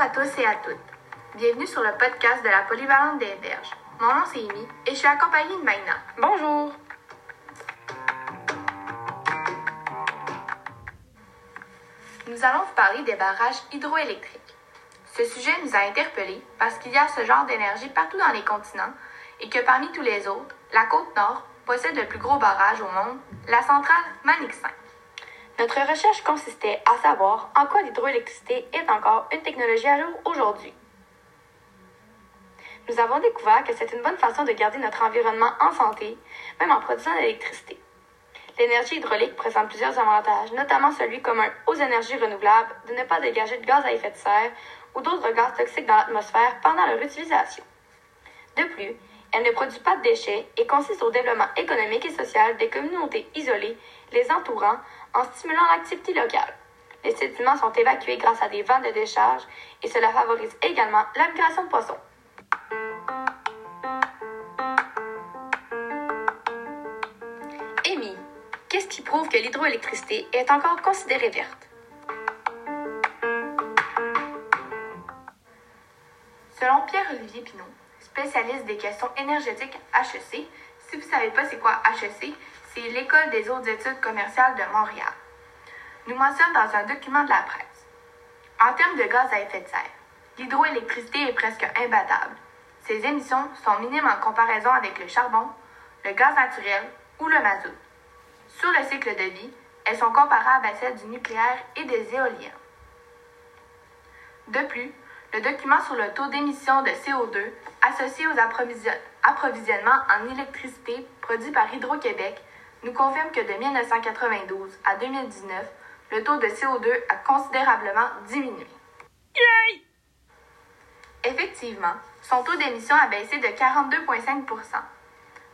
à tous et à toutes. Bienvenue sur le podcast de la Polyvalente des Berges. Mon nom c'est Amy et je suis accompagnée de Maïna. Bonjour. Nous allons vous parler des barrages hydroélectriques. Ce sujet nous a interpellés parce qu'il y a ce genre d'énergie partout dans les continents et que parmi tous les autres, la côte nord possède le plus gros barrage au monde, la centrale Manic 5. Notre recherche consistait à savoir en quoi l'hydroélectricité est encore une technologie à jour aujourd'hui. Nous avons découvert que c'est une bonne façon de garder notre environnement en santé, même en produisant de l'électricité. L'énergie hydraulique présente plusieurs avantages, notamment celui commun aux énergies renouvelables de ne pas dégager de gaz à effet de serre ou d'autres gaz toxiques dans l'atmosphère pendant leur utilisation. De plus, elle ne produit pas de déchets et consiste au développement économique et social des communautés isolées, les entourant, en stimulant l'activité locale. Les sédiments sont évacués grâce à des vents de décharge et cela favorise également la migration de poissons. Amy, qu'est-ce qui prouve que l'hydroélectricité est encore considérée verte? Selon Pierre-Olivier Pinault, spécialiste des questions énergétiques HEC, si vous ne savez pas c'est quoi HEC, c'est l'École des hautes études commerciales de Montréal, nous mentionne dans un document de la presse. En termes de gaz à effet de serre, l'hydroélectricité est presque imbattable. Ses émissions sont minimes en comparaison avec le charbon, le gaz naturel ou le mazout. Sur le cycle de vie, elles sont comparables à celles du nucléaire et des éoliens. De plus, le document sur le taux d'émission de CO2 associé aux approvisionnements en électricité produits par Hydro-Québec nous confirme que de 1992 à 2019, le taux de CO2 a considérablement diminué. Yay! Effectivement, son taux d'émission a baissé de 42,5%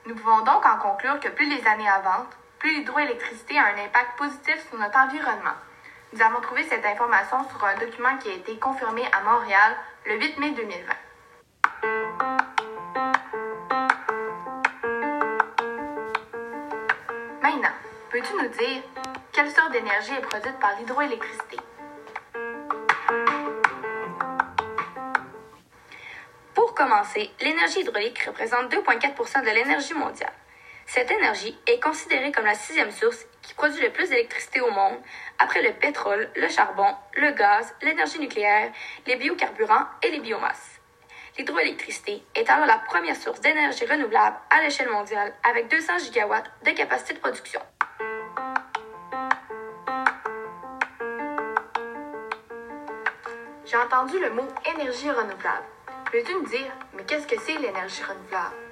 Nous pouvons donc en conclure que plus les années avancent, plus l'hydroélectricité a un impact positif sur notre environnement. Nous avons trouvé cette information sur un document qui a été confirmé à Montréal le 8 mai 2020. Maintenant, peux-tu nous dire quelle sorte d'énergie est produite par l'hydroélectricité? Pour commencer, l'énergie hydraulique représente 2,4% de l'énergie mondiale. Cette énergie est considérée comme la sixième source qui produit le plus d'électricité au monde, après le pétrole, le charbon, le gaz, l'énergie nucléaire, les biocarburants et les biomasses. L'hydroélectricité est alors la première source d'énergie renouvelable à l'échelle mondiale avec 200 gigawatts de capacité de production. J'ai entendu le mot énergie renouvelable. Peux-tu me dire, mais qu'est-ce que c'est l'énergie renouvelable?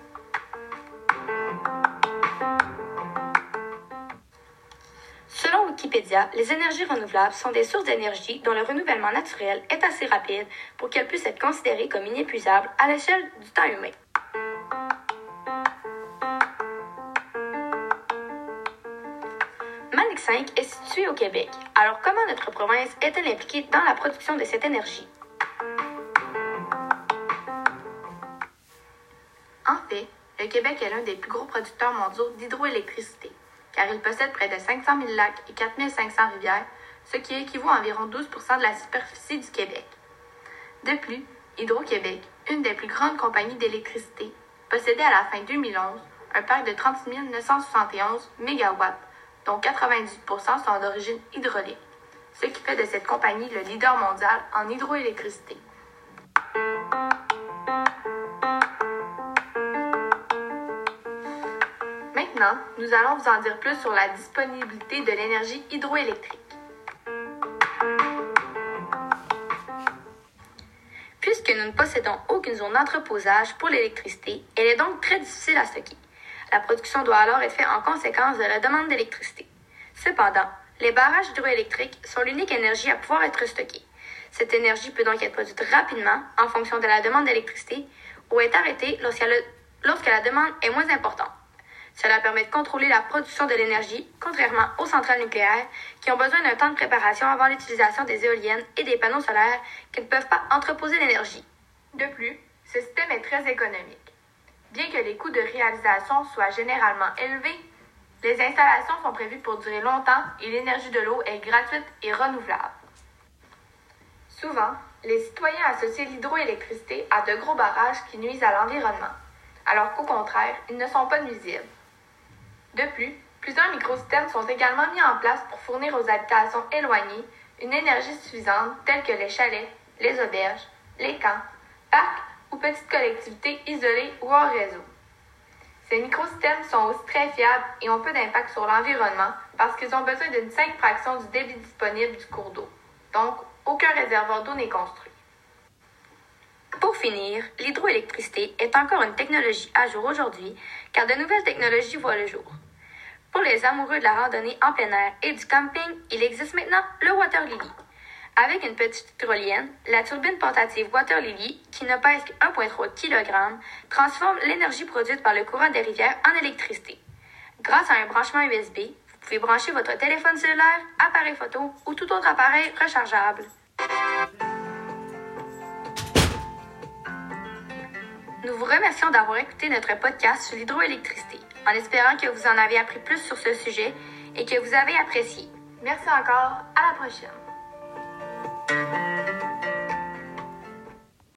Les énergies renouvelables sont des sources d'énergie dont le renouvellement naturel est assez rapide pour qu'elles puissent être considérées comme inépuisables à l'échelle du temps humain. Manic 5 est situé au Québec. Alors comment notre province est-elle impliquée dans la production de cette énergie? En fait, le Québec est l'un des plus gros producteurs mondiaux d'hydroélectricité, car il possède près de 500 000 lacs et 4 500 rivières, ce qui équivaut à environ 12% de la superficie du Québec. De plus, Hydro-Québec, une des plus grandes compagnies d'électricité, possédait à la fin 2011 un parc de 36 971 MW, dont 98% sont d'origine hydraulique, ce qui fait de cette compagnie le leader mondial en hydroélectricité. Maintenant, nous allons vous en dire plus sur la disponibilité de l'énergie hydroélectrique. Puisque nous ne possédons aucune zone d'entreposage pour l'électricité, elle est donc très difficile à stocker. La production doit alors être faite en conséquence de la demande d'électricité. Cependant, les barrages hydroélectriques sont l'unique énergie à pouvoir être stockée. Cette énergie peut donc être produite rapidement en fonction de la demande d'électricité ou est arrêtée lorsque la demande est moins importante. Cela permet de contrôler la production de l'énergie, contrairement aux centrales nucléaires qui ont besoin d'un temps de préparation avant l'utilisation des éoliennes et des panneaux solaires qui ne peuvent pas entreposer l'énergie. De plus, ce système est très économique. Bien que les coûts de réalisation soient généralement élevés, les installations sont prévues pour durer longtemps et l'énergie de l'eau est gratuite et renouvelable. Souvent, Les citoyens associent l'hydroélectricité à de gros barrages qui nuisent à l'environnement, alors qu'au contraire, ils ne sont pas nuisibles. De plus, plusieurs microsystèmes sont également mis en place pour fournir aux habitations éloignées une énergie suffisante telle que les chalets, les auberges, les camps, parcs ou petites collectivités isolées ou hors réseau. Ces microsystèmes sont aussi très fiables et ont peu d'impact sur l'environnement parce qu'ils ont besoin d'une 5 fraction du débit disponible du cours d'eau. Donc, aucun réservoir d'eau n'est construit. Pour finir, l'hydroélectricité est encore une technologie à jour aujourd'hui car de nouvelles technologies voient le jour. Pour les amoureux de la randonnée en plein air et du camping, il existe maintenant le Water Lily. Avec une petite hydrolienne, la turbine portative Water Lily, qui ne pèse que 1,3 kg, transforme l'énergie produite par le courant des rivières en électricité. Grâce à un branchement USB, vous pouvez brancher votre téléphone cellulaire, appareil photo ou tout autre appareil rechargeable. Nous vous remercions d'avoir écouté notre podcast sur l'hydroélectricité, en espérant que vous en avez appris plus sur ce sujet et que vous avez apprécié. Merci encore, à la prochaine.